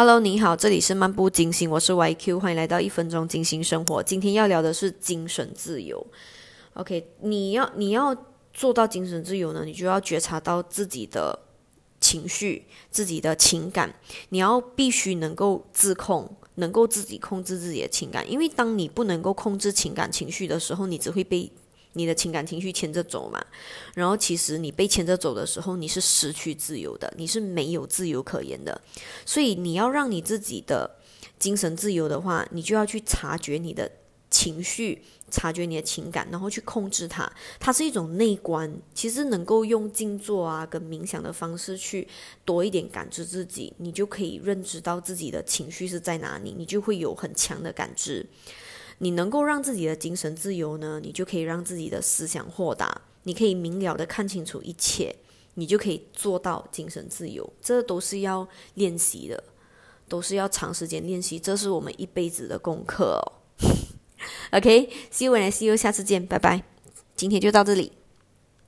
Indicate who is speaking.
Speaker 1: Hello，你好，这里是漫步金星，我是 YQ，欢迎来到一分钟金星生活。今天要聊的是精神自由。OK，你要你要做到精神自由呢，你就要觉察到自己的情绪、自己的情感，你要必须能够自控，能够自己控制自己的情感。因为当你不能够控制情感情绪的时候，你只会被。你的情感情绪牵着走嘛，然后其实你被牵着走的时候，你是失去自由的，你是没有自由可言的。所以你要让你自己的精神自由的话，你就要去察觉你的情绪，察觉你的情感，然后去控制它。它是一种内观，其实能够用静坐啊跟冥想的方式去多一点感知自己，你就可以认知到自己的情绪是在哪里，你就会有很强的感知。你能够让自己的精神自由呢，你就可以让自己的思想豁达，你可以明了的看清楚一切，你就可以做到精神自由。这都是要练习的，都是要长时间练习，这是我们一辈子的功课哦。OK，See you and see you，下次见，拜拜。今天就到这里。